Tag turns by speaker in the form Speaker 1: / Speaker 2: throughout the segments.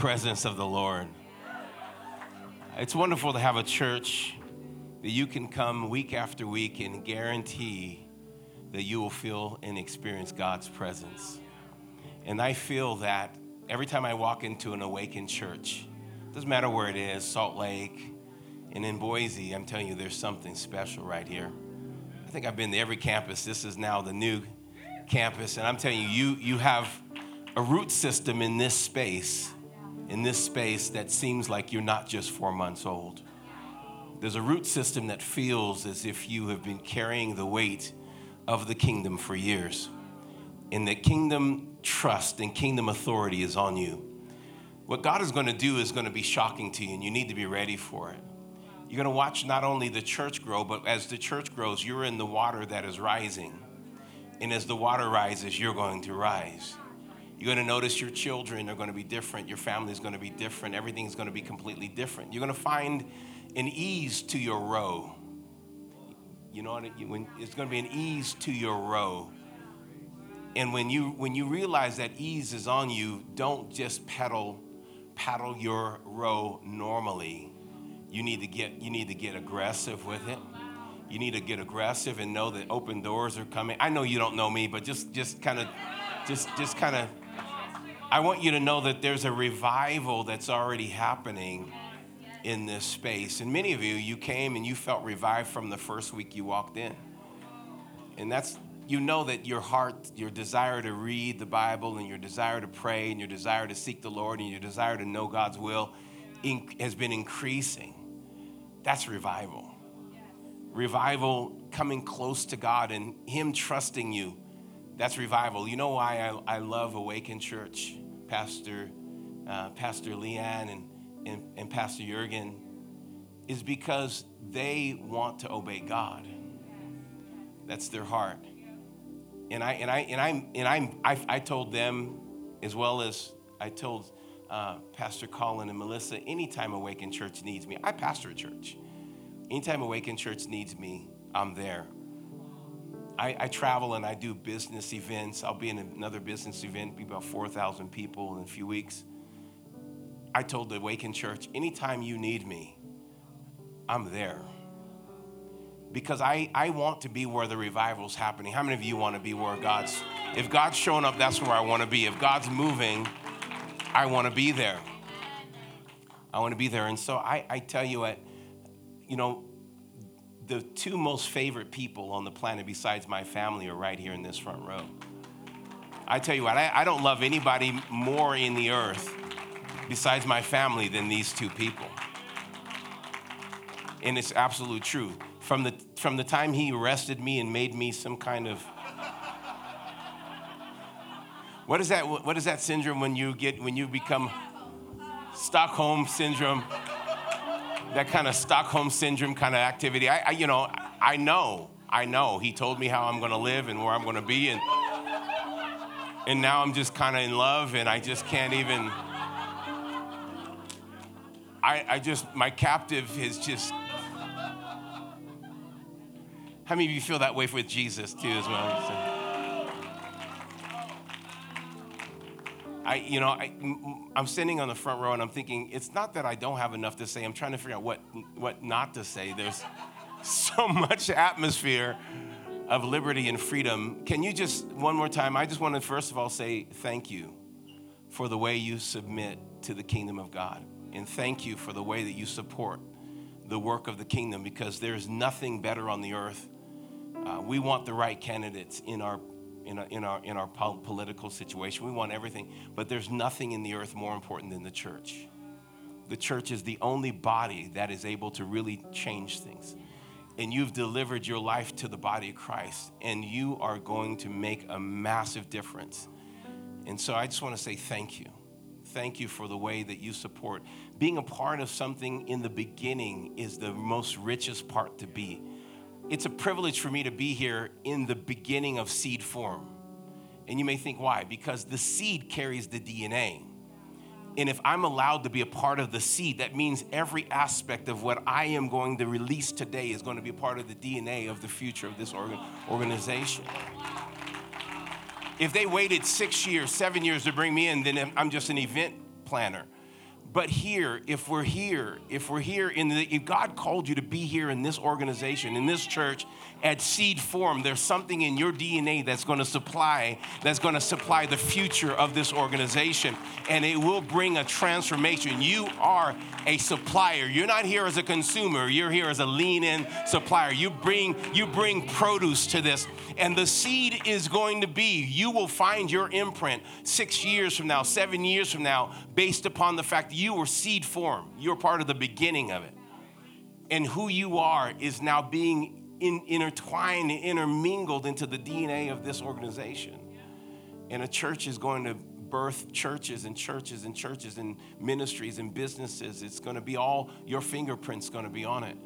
Speaker 1: presence of the Lord? It's wonderful to have a church that you can come week after week and guarantee that you will feel and experience God's presence. And I feel that every time I walk into an awakened church, doesn't matter where it is, Salt Lake, and in Boise, I'm telling you, there's something special right here. I think I've been to every campus. This is now the new campus, and I'm telling you, you, you have a root system in this space, in this space that seems like you're not just four months old. There's a root system that feels as if you have been carrying the weight of the kingdom for years. And that kingdom trust and kingdom authority is on you. What God is going to do is going to be shocking to you, and you need to be ready for it. You're going to watch not only the church grow, but as the church grows, you're in the water that is rising. And as the water rises, you're going to rise. You're going to notice your children are going to be different. Your family is going to be different. Everything's going to be completely different. You're going to find an ease to your row. You know, when it's going to be an ease to your row. And when you when you realize that ease is on you, don't just pedal paddle your row normally. You need to get you need to get aggressive with it. You need to get aggressive and know that open doors are coming. I know you don't know me, but just just kind of just just kind of I want you to know that there's a revival that's already happening in this space. And many of you, you came and you felt revived from the first week you walked in. And that's, you know that your heart, your desire to read the Bible and your desire to pray and your desire to seek the Lord and your desire to know God's will has been increasing. That's revival. Revival coming close to God and Him trusting you. That's revival. You know why I, I love Awaken Church, Pastor, uh, Pastor Leanne and and, and Pastor Jurgen is because they want to obey God. That's their heart. And I and I and I and I'm, I, I told them as well as I told uh, Pastor Colin and Melissa, anytime Awaken Church needs me, I pastor a church. Anytime Awaken Church needs me, I'm there. I, I, travel and I do business events. I'll be in another business event, be about 4,000 people in a few weeks. I told the Awaken Church, anytime you need me, I'm there. Because I, I want to be where the revival's happening. How many of you want to be where God's, if God's showing up, that's where I want to be. If God's moving, I want to be there. I want to be there. And so I, I tell you what, you know, the two most favorite people on the planet besides my family are right here in this front row. I tell you what, I, I don't love anybody more in the earth besides my family than these two people. And it's absolute truth. From the, from the time he arrested me and made me some kind of what is that what is that syndrome when you get when you become Stockholm syndrome? That kind of Stockholm syndrome kind of activity. I, I you know, I know, I know. He told me how I'm going to live and where I'm going to be, and and now I'm just kind of in love, and I just can't even. I, I just, my captive is just. How many of you feel that way with Jesus too, as well? I, you know, I, I'm sitting on the front row and I'm thinking, it's not that I don't have enough to say. I'm trying to figure out what, what not to say. There's so much atmosphere of liberty and freedom. Can you just, one more time, I just want to first of all say thank you for the way you submit to the kingdom of God and thank you for the way that you support the work of the kingdom because there's nothing better on the earth. Uh, we want the right candidates in our in our, in our in our political situation. We want everything, but there's nothing in the earth more important than the church. The church is the only body that is able to really change things. And you've delivered your life to the body of Christ, and you are going to make a massive difference. And so I just want to say thank you. thank you for the way that you support. Being a part of something in the beginning is the most richest part to be. It's a privilege for me to be here in the beginning of seed form. And you may think, why? Because the seed carries the DNA. And if I'm allowed to be a part of the seed, that means every aspect of what I am going to release today is going to be part of the DNA of the future of this organ- organization. If they waited six years, seven years to bring me in, then I'm just an event planner. But here, if we're here, if we're here in the, if God called you to be here in this organization, in this church, at seed form, there's something in your DNA that's going to supply, that's going to supply the future of this organization, and it will bring a transformation. You are a supplier. You're not here as a consumer. You're here as a lean-in supplier. You bring you bring produce to this, and the seed is going to be. You will find your imprint six years from now, seven years from now, based upon the fact that you were seed form. You're part of the beginning of it. And who you are is now being in, intertwined, intermingled into the DNA of this organization. And a church is going to birth churches and churches and churches and ministries and businesses. It's going to be all your fingerprints going to be on it.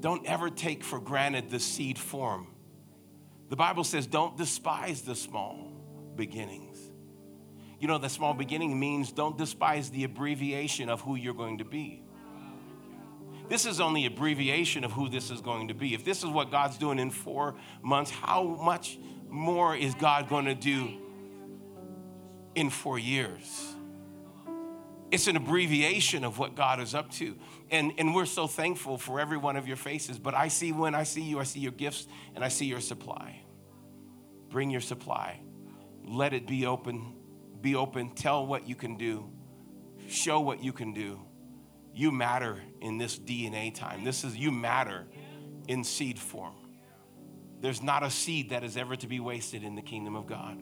Speaker 1: Don't ever take for granted the seed form. The Bible says, don't despise the small beginnings. You know, the small beginning means don't despise the abbreviation of who you're going to be. This is only abbreviation of who this is going to be. If this is what God's doing in four months, how much more is God going to do in four years? It's an abbreviation of what God is up to. And, and we're so thankful for every one of your faces. But I see when I see you, I see your gifts and I see your supply. Bring your supply. Let it be open be open, tell what you can do, show what you can do. You matter in this DNA time. This is you matter in seed form. There's not a seed that is ever to be wasted in the kingdom of God.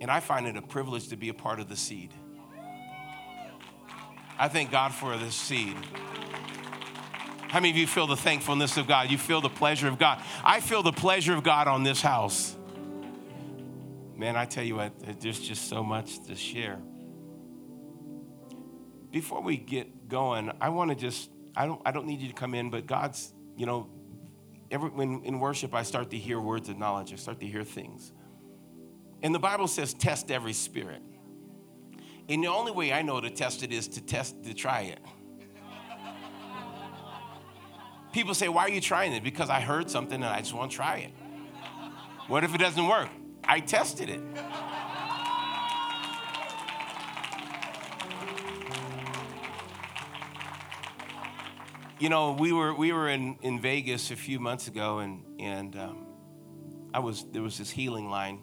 Speaker 1: And I find it a privilege to be a part of the seed. I thank God for this seed. How many of you feel the thankfulness of God? You feel the pleasure of God. I feel the pleasure of God on this house man, I tell you what, there's just so much to share. Before we get going, I want to just, I don't, I don't need you to come in, but God's, you know, every, when in worship, I start to hear words of knowledge, I start to hear things. And the Bible says, test every spirit. And the only way I know to test it is to test, to try it. People say, Why are you trying it? Because I heard something and I just want to try it. What if it doesn't work? I tested it. You know, we were we were in, in Vegas a few months ago, and and um, I was there was this healing line.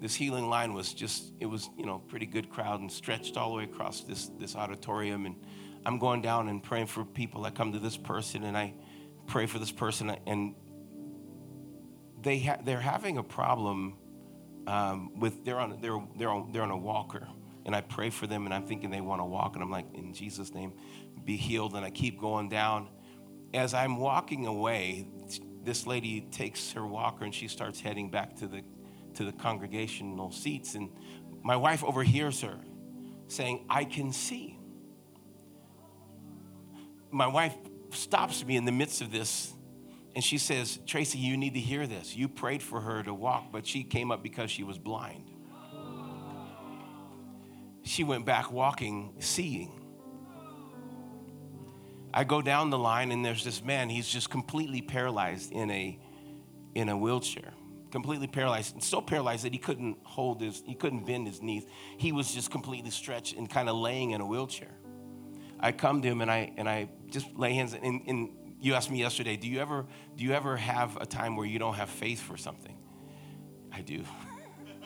Speaker 1: This healing line was just it was you know pretty good crowd and stretched all the way across this this auditorium, and I'm going down and praying for people. I come to this person and I pray for this person, and they ha- they're having a problem um, with they're on they're they're on they're on a walker, and I pray for them, and I'm thinking they want to walk, and I'm like, in Jesus' name, be healed, and I keep going down. As I'm walking away, this lady takes her walker and she starts heading back to the to the congregational seats, and my wife overhears her saying, "I can see." My wife stops me in the midst of this and she says, Tracey, you need to hear this. You prayed for her to walk, but she came up because she was blind. She went back walking, seeing. I go down the line and there's this man, he's just completely paralyzed in a in a wheelchair. Completely paralyzed. And so paralyzed that he couldn't hold his he couldn't bend his knees. He was just completely stretched and kind of laying in a wheelchair. I come to him and I and I just lay hands and, and you asked me yesterday, do you ever do you ever have a time where you don't have faith for something? I do.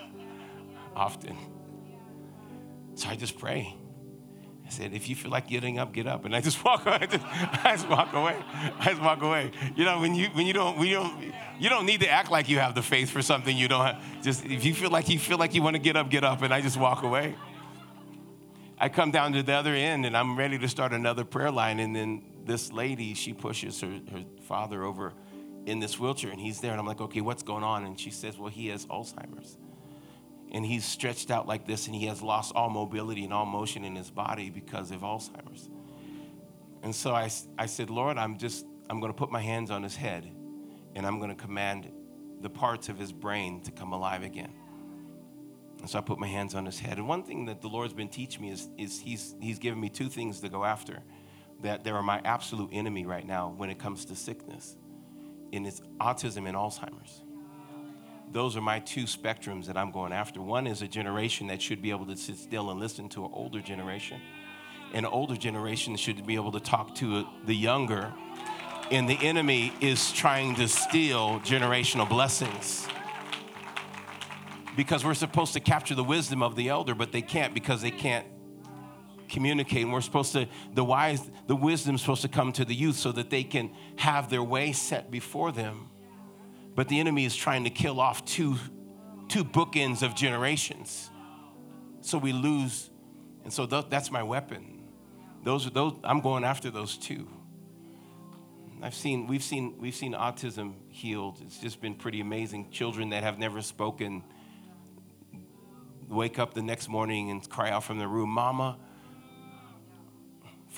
Speaker 1: Often. So I just pray. I said, if you feel like getting up, get up. And I just walk away. I just, I just walk away. I just walk away. You know, when you when you don't we don't you don't need to act like you have the faith for something you don't have. Just if you feel like you feel like you want to get up, get up. And I just walk away. I come down to the other end and I'm ready to start another prayer line. And then this lady, she pushes her, her father over in this wheelchair and he's there. And I'm like, okay, what's going on? And she says, well, he has Alzheimer's. and he's stretched out like this and he has lost all mobility and all motion in his body because of Alzheimer's. And so I, I said, Lord, I'm just, I'm going to put my hands on his head and I'm going to command the parts of his brain to come alive again. And so I put my hands on his head. And one thing that the Lord's been teaching me is, is he's, he's given me two things to go after that they are my absolute enemy right now when it comes to sickness, and it's autism and Alzheimer's those are my two spectrums that I'm going after. One is a generation that should be able to sit still and listen to an older generation. An older generation should be able to talk to the younger. And the enemy is trying to steal generational blessings. Because we're supposed to capture the wisdom of the elder, but they can't because they can't communicate. And we're supposed to, the wise, the wisdom is supposed to come to the youth so that they can have their way set before them but the enemy is trying to kill off two, two bookends of generations. So we lose. And so th- that's my weapon. Those are those, I'm going after those two. I've seen, we've seen, we've seen autism healed. It's just been pretty amazing. Children that have never spoken wake up the next morning and cry out from the room, Mama.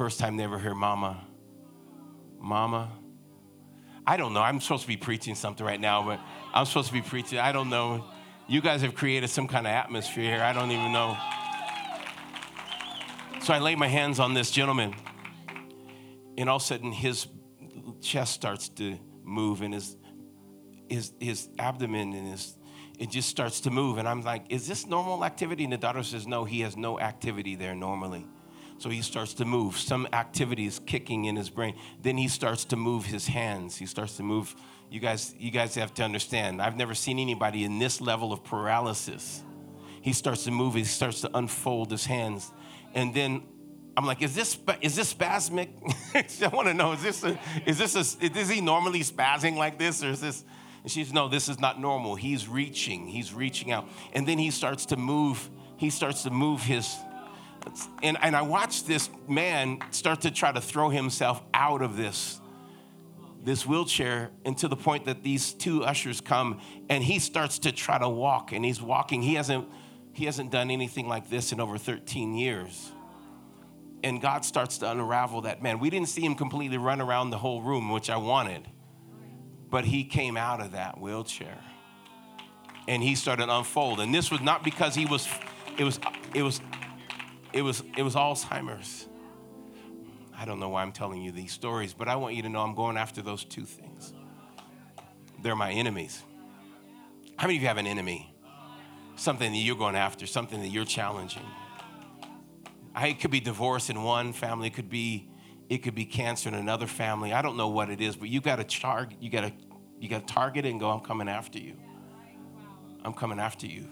Speaker 1: First time they ever hear Mama. Mama. I don't know. I'm supposed to be preaching something right now, but I'm supposed to be preaching. I don't know. You guys have created some kind of atmosphere here. I don't even know. So I lay my hands on this gentleman, and all of a sudden his chest starts to move, and his his his abdomen and his it just starts to move. And I'm like, is this normal activity? And the daughter says, no, he has no activity there normally. So he starts to move. Some activity is kicking in his brain. Then he starts to move his hands. He starts to move. You guys, you guys have to understand. I've never seen anybody in this level of paralysis. He starts to move. He starts to unfold his hands, and then I'm like, is this is this spasmic? I want to know. Is this a, is this a, is he normally spazzing like this, or is this? And she's no, this is not normal. He's reaching. He's reaching out, and then he starts to move. He starts to move his and, and I watched this man start to try to throw himself out of this, this wheelchair and to the point that these two ushers come and he starts to try to walk and he's walking. He hasn't, he hasn't done anything like this in over 13 years. And God starts to unravel that man. We didn't see him completely run around the whole room, which I wanted, but he came out of that wheelchair and he started unfold. And this was not because he was, it was, it was it was, it was Alzheimer's. I don't know why I'm telling you these stories, but I want you to know I'm going after those two things. They're my enemies. How many of you have an enemy? Something that you're going after, something that you're challenging. I, it could be divorce in one family, it could be it could be cancer in another family. I don't know what it is, but you got to target you got to you got to target it and go I'm coming after you. I'm coming after you.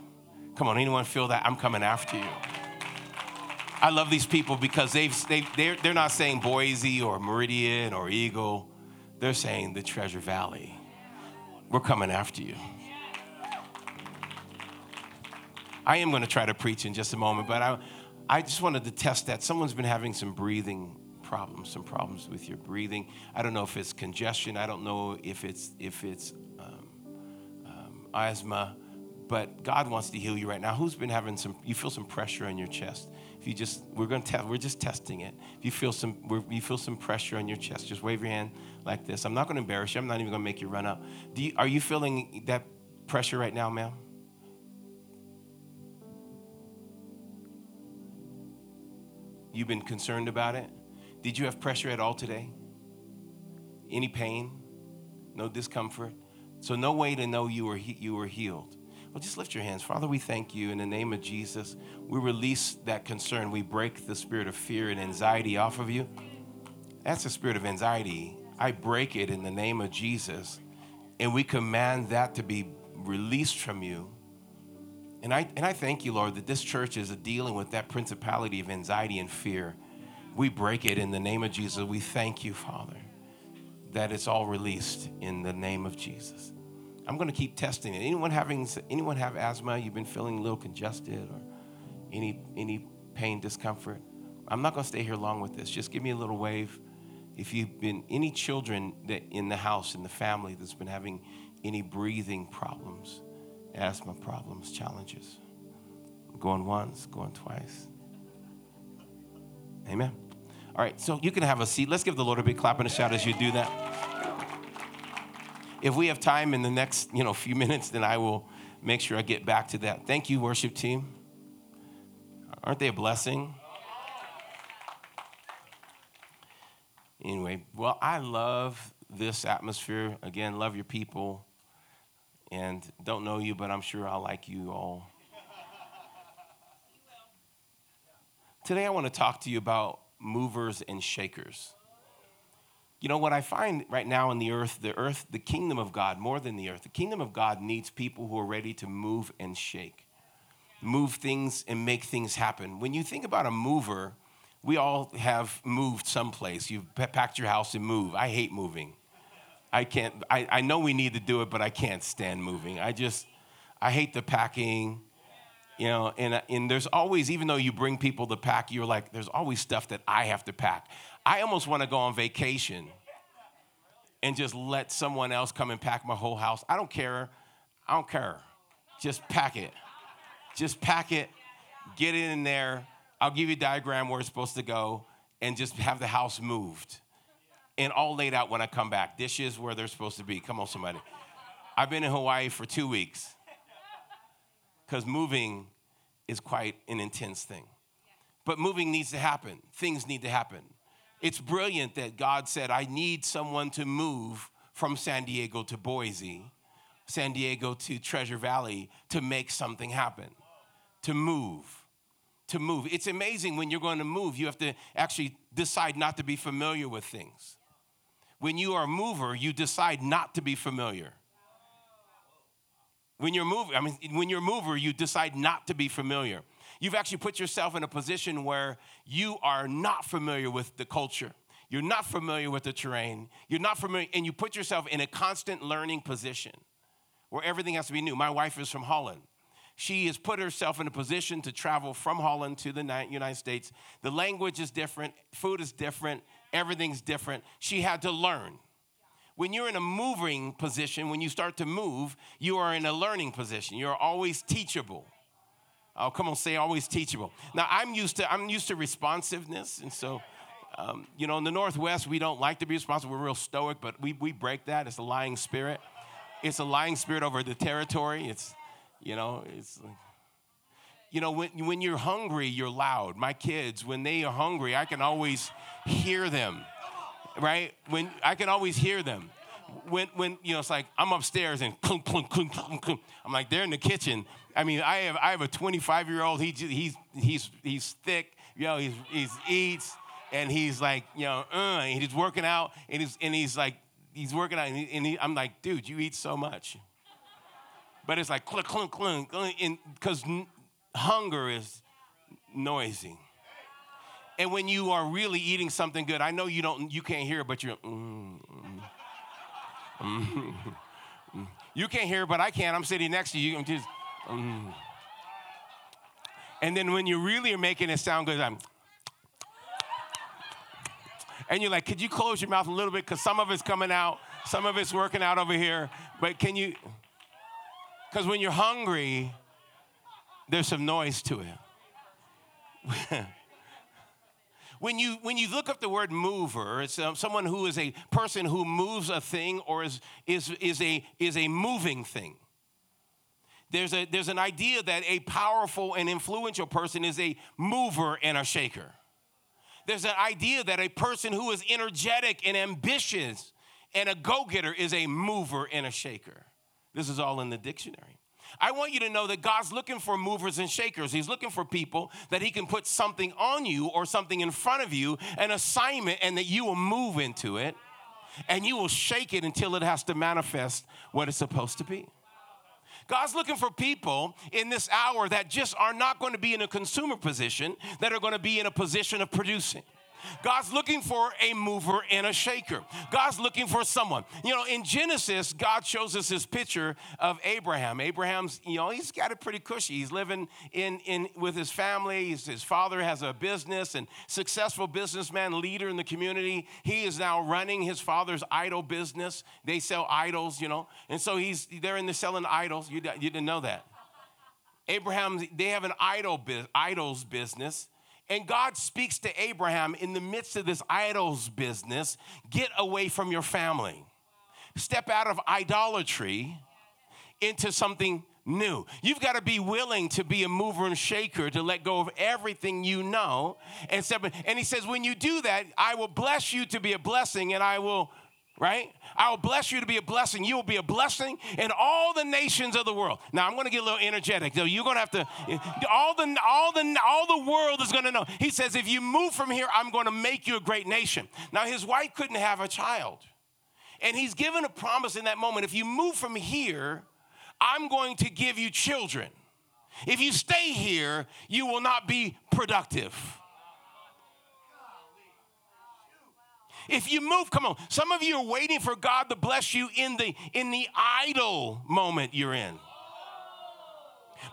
Speaker 1: Come on, anyone feel that? I'm coming after you. I love these people because they've, they, they're, they're not saying Boise or Meridian or Eagle. They're saying the Treasure Valley. We're coming after you. I am going to try to preach in just a moment, but I, I just wanted to test that. Someone's been having some breathing problems, some problems with your breathing. I don't know if it's congestion. I don't know if it's if it's um, um, asthma, but God wants to heal you right now. Who's been having some? You feel some pressure in your chest if you just we're going to we're just testing it. If you feel some you feel some pressure on your chest just wave your hand like this. I'm not going to embarrass you. I'm not even going to make you run up. Do you, are you feeling that pressure right now ma'am? You've been concerned about it? Did you have pressure at all today? Any pain? No discomfort? So no way to know you were you were healed well, just lift your hands. Father, we thank you in the name of Jesus. We release that concern. We break the spirit of fear and anxiety off of you. That's the spirit of anxiety. I break it in the name of Jesus. And we command that to be released from you. And I, and I thank you, Lord, that this church is dealing with that principality of anxiety and fear. We break it in the name of Jesus. We thank you, Father, that it's all released in the name of Jesus. I'm going to keep testing it. Anyone having anyone have asthma? You've been feeling a little congested or any any pain, discomfort? I'm not going to stay here long with this. Just give me a little wave. If you've been any children that in the house in the family that's been having any breathing problems, asthma problems, challenges. Going once, going twice. Amen. All right, so you can have a seat. Let's give the Lord a big clap and a shout as you do that. If we have time in the next, you know, few minutes, then I will make sure I get back to that. Thank you, worship team. Aren't they a blessing? Anyway, well, I love this atmosphere. Again, love your people. And don't know you, but I'm sure I'll like you all. Today, I want to talk to you about movers and shakers. You know, what I find right now in the earth, the earth, the kingdom of God, more than the earth, the kingdom of God needs people who are ready to move and shake, move things and make things happen. When you think about a mover, we all have moved someplace. You've packed your house and moved. I hate moving. I can't, I, I know we need to do it, but I can't stand moving. I just, I hate the packing, you know, and, and there's always, even though you bring people to pack, you're like, there's always stuff that I have to pack. I almost want to go on vacation and just let someone else come and pack my whole house. I don't care. I don't care. Just pack it. Just pack it, get it in there. I'll give you a diagram where it's supposed to go and just have the house moved and all laid out when I come back. Dishes where they're supposed to be. Come on, somebody. I've been in Hawaii for two weeks because moving is quite an intense thing. But moving needs to happen, things need to happen. It's brilliant that God said, I need someone to move from San Diego to Boise, San Diego to Treasure Valley to make something happen, to move. To move. It's amazing when you're going to move, you have to actually decide not to be familiar with things. When you are a mover, you decide not to be familiar. When you're moving, I mean, when you're a mover, you decide not to be familiar. You've actually put yourself in a position where you are not familiar with the culture. You're not familiar with the terrain. You're not familiar, and you put yourself in a constant learning position where everything has to be new. My wife is from Holland. She has put herself in a position to travel from Holland to the United States. The language is different, food is different, everything's different. She had to learn. When you're in a moving position, when you start to move, you are in a learning position. You're always teachable. Oh, come on, say always teachable. Now I'm used to I'm used to responsiveness, and so um, you know in the Northwest we don't like to be responsive. We're real stoic, but we we break that. It's a lying spirit. It's a lying spirit over the territory. It's you know it's. You know, when, when you're hungry, you're loud. My kids, when they are hungry, I can always hear them, right? When I can always hear them. When, when you know, it's like I'm upstairs and clunk, clunk, clunk, clunk, clunk. I'm like, they're in the kitchen. I mean, I have, I have a 25 year old. He, he's, he's, he's thick. You know, he's, he's eats and he's like, you know, uh, and he's working out and he's, and he's like, he's working out and, he, and he, I'm like, dude, you eat so much. But it's like clunk, clunk, clunk, because hunger is noisy. And when you are really eating something good, I know you don't, you can't hear, it, but you're. Mm, mm, mm, mm, you can't hear, but I can. I'm sitting next to you. I'm just. Mm. And then when you really are making it sound good, I'm. And you're like, could you close your mouth a little bit? Because some of it's coming out, some of it's working out over here. But can you? Because when you're hungry, there's some noise to it. when you when you look up the word mover, it's um, someone who is a person who moves a thing or is is is a is a moving thing. There's a there's an idea that a powerful and influential person is a mover and a shaker. There's an idea that a person who is energetic and ambitious and a go-getter is a mover and a shaker. This is all in the dictionary. I want you to know that God's looking for movers and shakers. He's looking for people that He can put something on you or something in front of you, an assignment, and that you will move into it and you will shake it until it has to manifest what it's supposed to be. God's looking for people in this hour that just are not going to be in a consumer position, that are going to be in a position of producing. God's looking for a mover and a shaker. God's looking for someone. You know, in Genesis, God shows us this picture of Abraham. Abraham's, you know, he's got it pretty cushy. He's living in, in with his family. He's, his father has a business and successful businessman, leader in the community. He is now running his father's idol business. They sell idols, you know, and so he's they're in the selling idols. You, you didn't know that. Abraham, they have an idol idols business. And God speaks to Abraham in the midst of this idols business get away from your family, step out of idolatry into something new. You've got to be willing to be a mover and shaker to let go of everything you know and step. And he says, when you do that, I will bless you to be a blessing, and I will right? I will bless you to be a blessing. You will be a blessing in all the nations of the world. Now I'm going to get a little energetic. Though you're going to have to all the all the all the world is going to know. He says if you move from here, I'm going to make you a great nation. Now his wife couldn't have a child. And he's given a promise in that moment if you move from here, I'm going to give you children. If you stay here, you will not be productive. If you move, come on. Some of you are waiting for God to bless you in the in the idle moment you're in.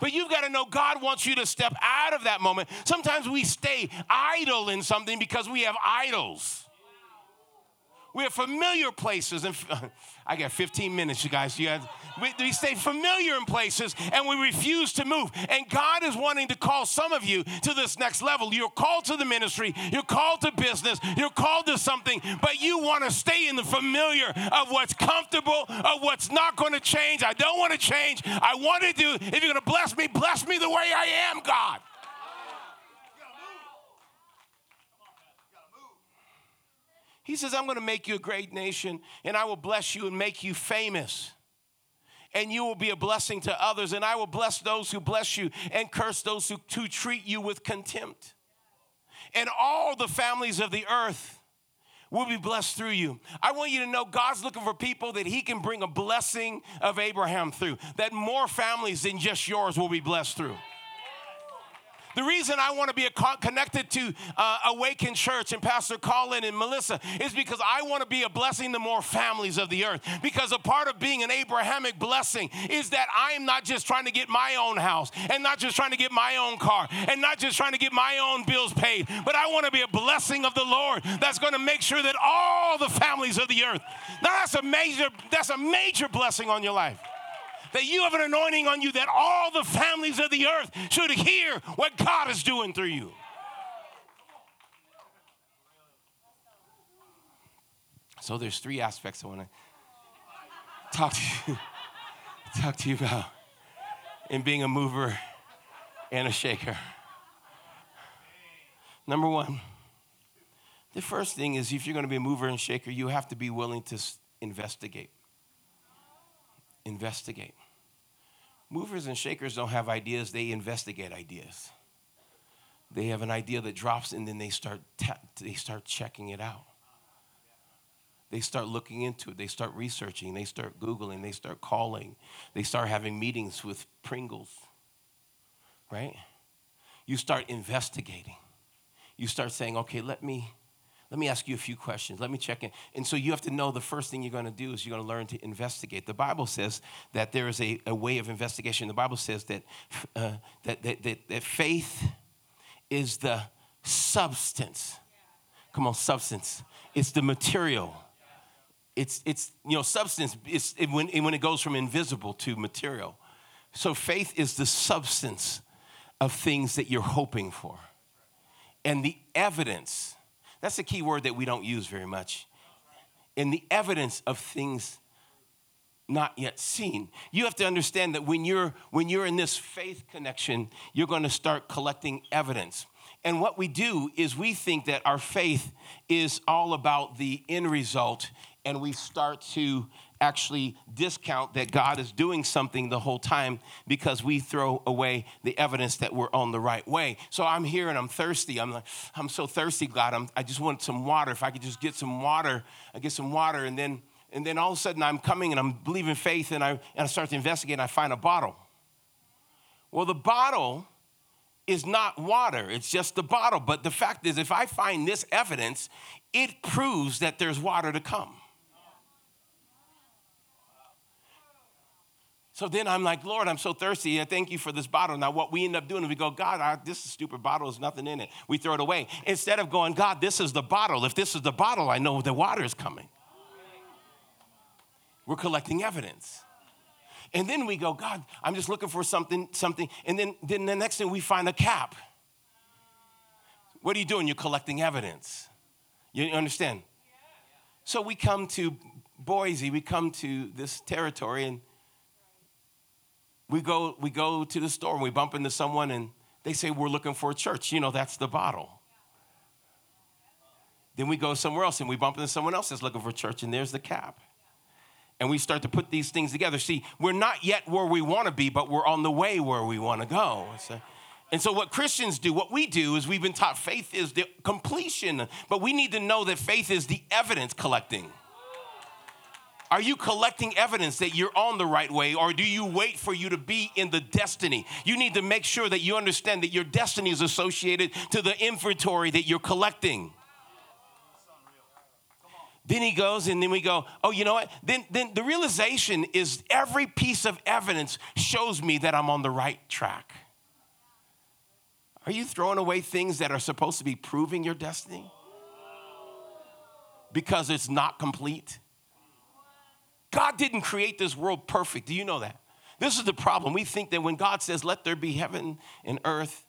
Speaker 1: But you've got to know God wants you to step out of that moment. Sometimes we stay idle in something because we have idols. We have familiar places, and I got 15 minutes, you guys. You we, we stay familiar in places and we refuse to move. And God is wanting to call some of you to this next level. You're called to the ministry, you're called to business, you're called to something, but you want to stay in the familiar of what's comfortable, of what's not going to change. I don't want to change. I want to do. If you're going to bless me, bless me the way I am, God. He says, I'm going to make you a great nation and I will bless you and make you famous. And you will be a blessing to others, and I will bless those who bless you and curse those who, who treat you with contempt. And all the families of the earth will be blessed through you. I want you to know God's looking for people that He can bring a blessing of Abraham through, that more families than just yours will be blessed through. The reason I want to be connected to uh, Awaken Church and Pastor Colin and Melissa is because I want to be a blessing to more families of the earth. Because a part of being an Abrahamic blessing is that I am not just trying to get my own house and not just trying to get my own car and not just trying to get my own bills paid, but I want to be a blessing of the Lord that's going to make sure that all the families of the earth. Now that's a major that's a major blessing on your life that you have an anointing on you that all the families of the earth should hear what God is doing through you. So there's three aspects I want to talk to you talk to you about in being a mover and a shaker. Number 1, the first thing is if you're going to be a mover and shaker, you have to be willing to investigate. Investigate. Movers and shakers don't have ideas, they investigate ideas. They have an idea that drops and then they start, ta- they start checking it out. They start looking into it. They start researching. They start Googling. They start calling. They start having meetings with Pringles, right? You start investigating. You start saying, okay, let me let me ask you a few questions. Let me check in. And so you have to know the first thing you're going to do is you're going to learn to investigate. The Bible says that there is a, a way of investigation. The Bible says that, uh, that, that, that, that faith is the substance. Come on, substance. It's the material. It's, it's you know, substance is it, when, when it goes from invisible to material. So faith is the substance of things that you're hoping for. And the evidence that's a key word that we don't use very much. In the evidence of things not yet seen. You have to understand that when you're when you're in this faith connection, you're going to start collecting evidence. And what we do is we think that our faith is all about the end result and we start to actually discount that God is doing something the whole time because we throw away the evidence that we're on the right way. So I'm here and I'm thirsty. I'm like, I'm so thirsty, God. I'm, I just want some water. If I could just get some water, I get some water, and then and then all of a sudden I'm coming and I'm believing faith and I and I start to investigate and I find a bottle. Well, the bottle is not water, it's just the bottle. But the fact is, if I find this evidence, it proves that there's water to come. So then I'm like, Lord, I'm so thirsty. Thank you for this bottle. Now, what we end up doing is we go, God, I, this is stupid bottle. There's nothing in it. We throw it away. Instead of going, God, this is the bottle. If this is the bottle, I know the water is coming. We're collecting evidence. And then we go, God, I'm just looking for something, something. And then, then the next thing we find a cap. What are you doing? You're collecting evidence. You understand? So we come to Boise, we come to this territory, and we go, we go to the store and we bump into someone and they say, We're looking for a church. You know, that's the bottle. Then we go somewhere else and we bump into someone else that's looking for a church, and there's the cap. And we start to put these things together. See, we're not yet where we want to be, but we're on the way where we want to go. And so, what Christians do, what we do, is we've been taught faith is the completion, but we need to know that faith is the evidence collecting. Are you collecting evidence that you're on the right way, or do you wait for you to be in the destiny? You need to make sure that you understand that your destiny is associated to the inventory that you're collecting. Then he goes, and then we go, oh, you know what? Then, then the realization is every piece of evidence shows me that I'm on the right track. Are you throwing away things that are supposed to be proving your destiny? Because it's not complete? God didn't create this world perfect. Do you know that? This is the problem. We think that when God says, let there be heaven and earth,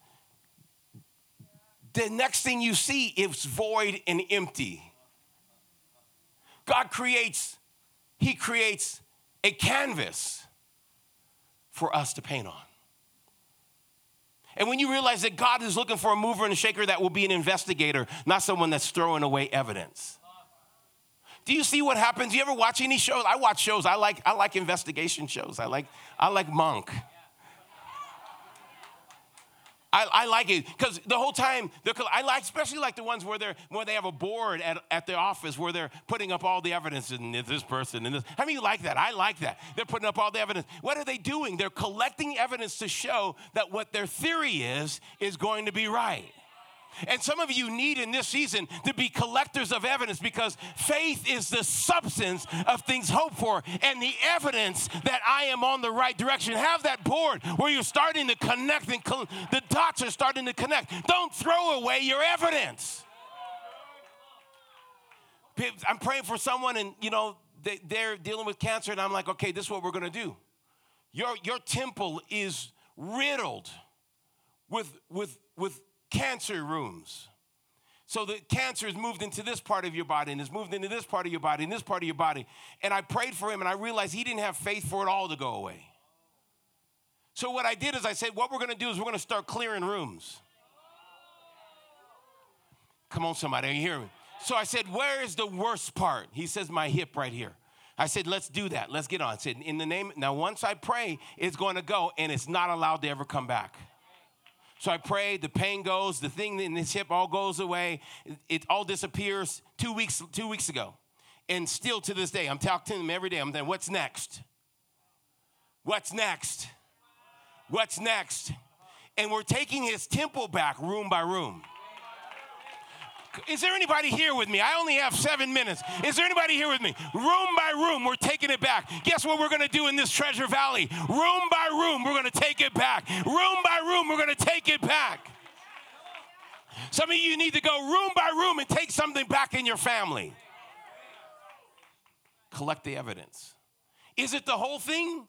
Speaker 1: the next thing you see is void and empty. God creates, He creates a canvas for us to paint on. And when you realize that God is looking for a mover and a shaker that will be an investigator, not someone that's throwing away evidence. Do you see what happens? You ever watch any shows? I watch shows. I like I like investigation shows. I like I like Monk. I, I like it because the whole time I like, especially like the ones where they're where they have a board at, at the office where they're putting up all the evidence and this person and this. How many like that? I like that. They're putting up all the evidence. What are they doing? They're collecting evidence to show that what their theory is is going to be right. And some of you need in this season to be collectors of evidence because faith is the substance of things hoped for and the evidence that I am on the right direction. Have that board where you're starting to connect and the dots are starting to connect. Don't throw away your evidence. I'm praying for someone and, you know, they, they're dealing with cancer, and I'm like, okay, this is what we're gonna do. Your, your temple is riddled with, with, with cancer rooms. So the cancer is moved into this part of your body and is moved into this part of your body and this part of your body. And I prayed for him and I realized he didn't have faith for it all to go away. So what I did is I said, what we're gonna do is we're gonna start clearing rooms. Come on, somebody, are you hearing me? So I said, where is the worst part? He says, my hip right here. I said, let's do that. Let's get on. I said, in the name, now once I pray, it's going to go and it's not allowed to ever come back. So I prayed, the pain goes, the thing in his hip all goes away. It, all disappears two weeks, two weeks ago. And still to this day, I'm talking to him every day. I'm saying, what's next? What's next? What's next? And we're taking his temple back room by room. Is there anybody here with me? I only have seven minutes. Is there anybody here with me? Room by room, we're taking it back. Guess what we're gonna do in this treasure valley? Room by room, we're gonna take it back. Room by room, we're gonna take it back. Some of you need to go room by room and take something back in your family. Collect the evidence. Is it the whole thing?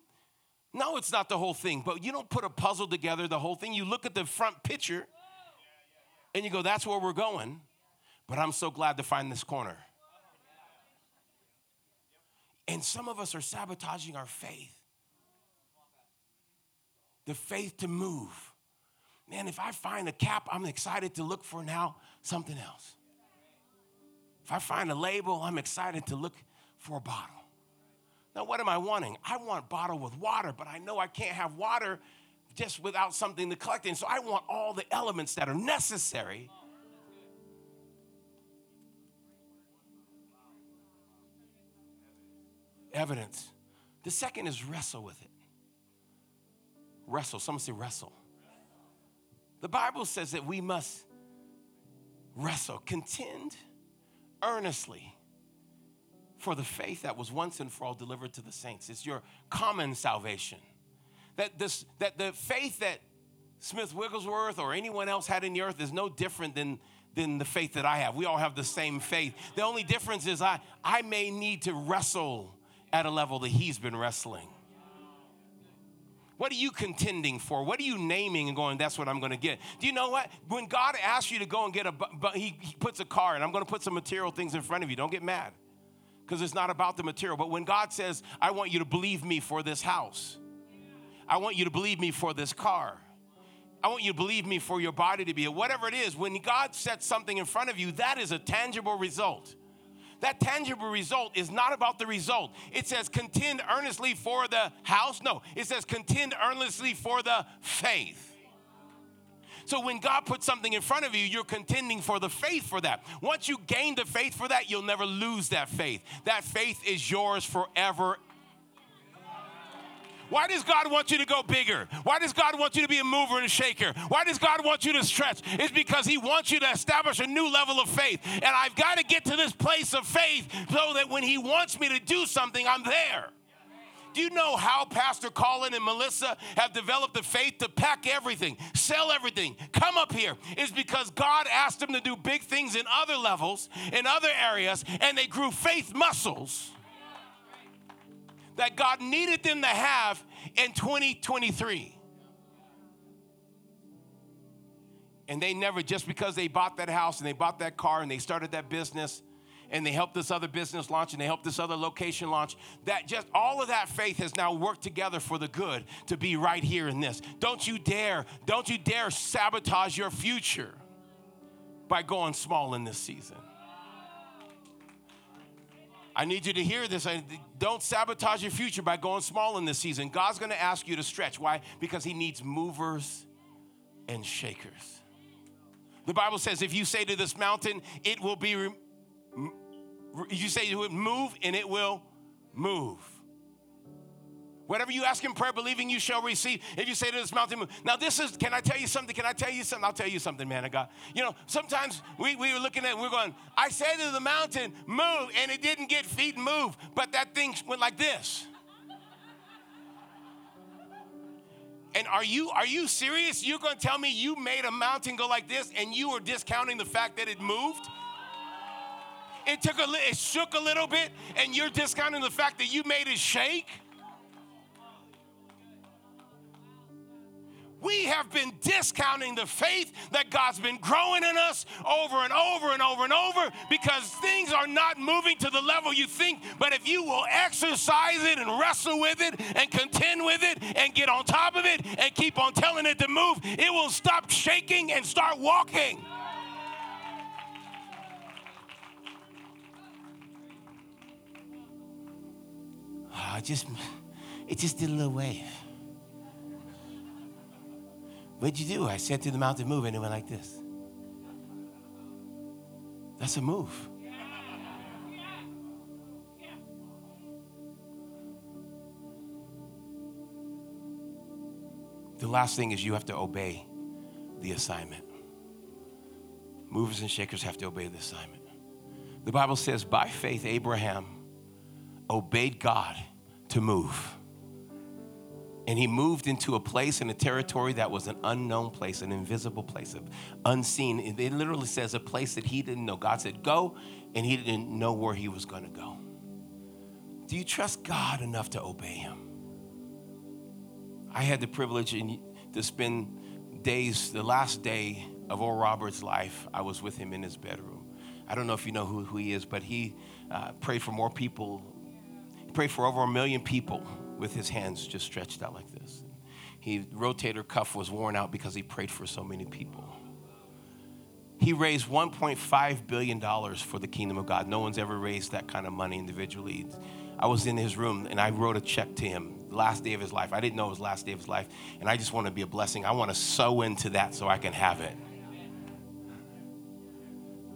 Speaker 1: No, it's not the whole thing, but you don't put a puzzle together, the whole thing. You look at the front picture and you go, that's where we're going. But I'm so glad to find this corner. And some of us are sabotaging our faith. The faith to move. Man, if I find a cap, I'm excited to look for now something else. If I find a label, I'm excited to look for a bottle. Now, what am I wanting? I want bottle with water, but I know I can't have water just without something to collect in. So I want all the elements that are necessary evidence. The second is wrestle with it. Wrestle. Someone say wrestle. The Bible says that we must wrestle, contend earnestly for the faith that was once and for all delivered to the saints. It's your common salvation. That this that the faith that Smith Wigglesworth or anyone else had in the earth is no different than than the faith that I have. We all have the same faith. The only difference is I I may need to wrestle at a level that he's been wrestling. What are you contending for? What are you naming and going, that's what I'm going to get? Do you know what? When God asks you to go and get a, but he, he puts a car, and I'm going to put some material things in front of you. Don't get mad because it's not about the material. But when God says, I want you to believe me for this house, I want you to believe me for this car. I want you to believe me for your body to be whatever it is. When God sets something in front of you, that is a tangible result that tangible result is not about the result. It says contend earnestly for the house. No, it says contend earnestly for the faith. So when God puts something in front of you, you're contending for the faith for that. Once you gain the faith for that, you'll never lose that faith. That faith is yours forever why does God want you to go bigger? Why does God want you to be a mover and a shaker? Why does God want you to stretch? It's because He wants you to establish a new level of faith. And I've got to get to this place of faith so that when He wants me to do something, I'm there. Do you know how Pastor Colin and Melissa have developed the faith to pack everything, sell everything, come up here? Is because God asked them to do big things in other levels, in other areas, and they grew faith muscles that God needed them to have in 2023. And they never, just because they bought that house and they bought that car and they started that business and they helped this other business launch and they helped this other location launch, that just all of that faith has now worked together for the good to be right here in this. Don't you dare, don't you dare sabotage your future by going small in this season. I need you to hear this. Don't sabotage your future by going small in this season. God's going to ask you to stretch. Why? Because He needs movers and shakers. The Bible says if you say to this mountain, it will be, you say to it, move, and it will move. Whatever you ask in prayer, believing you shall receive. If you say to this mountain, move. Now, this is, can I tell you something? Can I tell you something? I'll tell you something, man of God. You know, sometimes we, we were looking at we're going, I said to the mountain, move, and it didn't get feet move, but that thing went like this. And are you are you serious? You're going to tell me you made a mountain go like this and you were discounting the fact that it moved? It took a little it shook a little bit and you're discounting the fact that you made it shake? We have been discounting the faith that God's been growing in us over and over and over and over because things are not moving to the level you think. But if you will exercise it and wrestle with it and contend with it and get on top of it and keep on telling it to move, it will stop shaking and start walking. Oh, just, it just did a little wave. What'd you do? I said to the mountain, move, and it went like this. That's a move. The last thing is you have to obey the assignment. Movers and shakers have to obey the assignment. The Bible says, by faith, Abraham obeyed God to move. And he moved into a place in a territory that was an unknown place, an invisible place, of unseen. It literally says a place that he didn't know. God said, Go, and he didn't know where he was going to go. Do you trust God enough to obey him? I had the privilege to spend days, the last day of Oral Roberts' life, I was with him in his bedroom. I don't know if you know who, who he is, but he uh, prayed for more people. He prayed for over a million people with his hands just stretched out like this. His rotator cuff was worn out because he prayed for so many people. He raised $1.5 billion for the kingdom of God. No one's ever raised that kind of money individually. I was in his room and I wrote a check to him last day of his life. I didn't know it was last day of his life. And I just want to be a blessing. I want to sow into that so I can have it.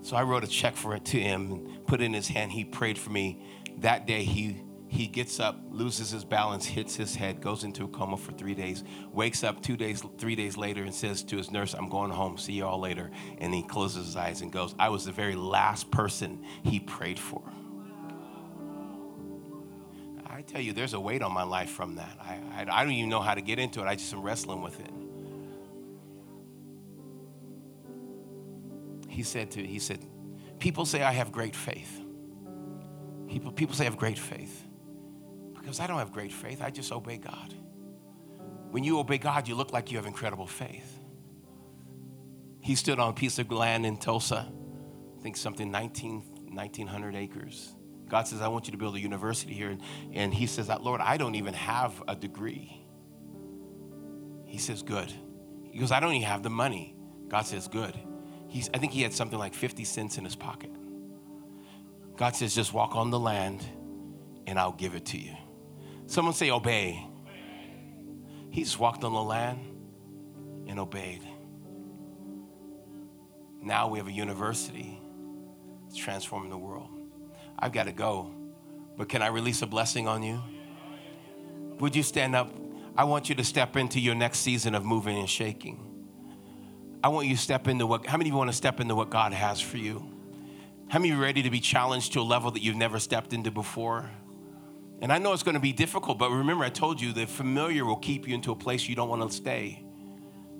Speaker 1: So I wrote a check for it to him and put it in his hand. He prayed for me. That day he he gets up, loses his balance, hits his head, goes into a coma for three days, wakes up two days, three days later, and says to his nurse, I'm going home, see you all later. And he closes his eyes and goes, I was the very last person he prayed for. I tell you, there's a weight on my life from that. I, I, I don't even know how to get into it, I just am wrestling with it. He said to, he said, people say I have great faith. People, people say I have great faith because I don't have great faith. I just obey God. When you obey God, you look like you have incredible faith. He stood on a piece of land in Tulsa, I think something 19, 1900 acres. God says, I want you to build a university here. And he says, Lord, I don't even have a degree. He says, Good. He goes, I don't even have the money. God says, Good. He's, I think he had something like 50 cents in his pocket. God says, Just walk on the land and I'll give it to you. Someone say, Obey. He just walked on the land and obeyed. Now we have a university. It's transforming the world. I've got to go, but can I release a blessing on you? Would you stand up? I want you to step into your next season of moving and shaking. I want you to step into what, how many of you want to step into what God has for you? How many of you are ready to be challenged to a level that you've never stepped into before? And I know it's going to be difficult, but remember, I told you the familiar will keep you into a place you don't want to stay.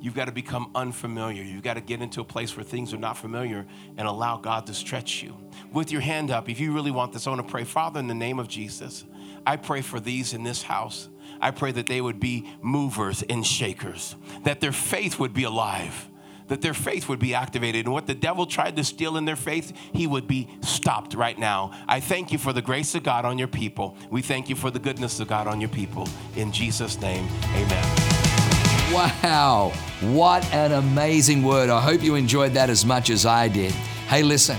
Speaker 1: You've got to become unfamiliar. You've got to get into a place where things are not familiar and allow God to stretch you. With your hand up, if you really want this, I want to pray, Father, in the name of Jesus, I pray for these in this house. I pray that they would be movers and shakers, that their faith would be alive that their faith would be activated. And what the devil tried to steal in their faith, he would be stopped right now. I thank you for the grace of God on your people. We thank you for the goodness of God on your people. In Jesus' name, amen.
Speaker 2: Wow, what an amazing word. I hope you enjoyed that as much as I did. Hey, listen.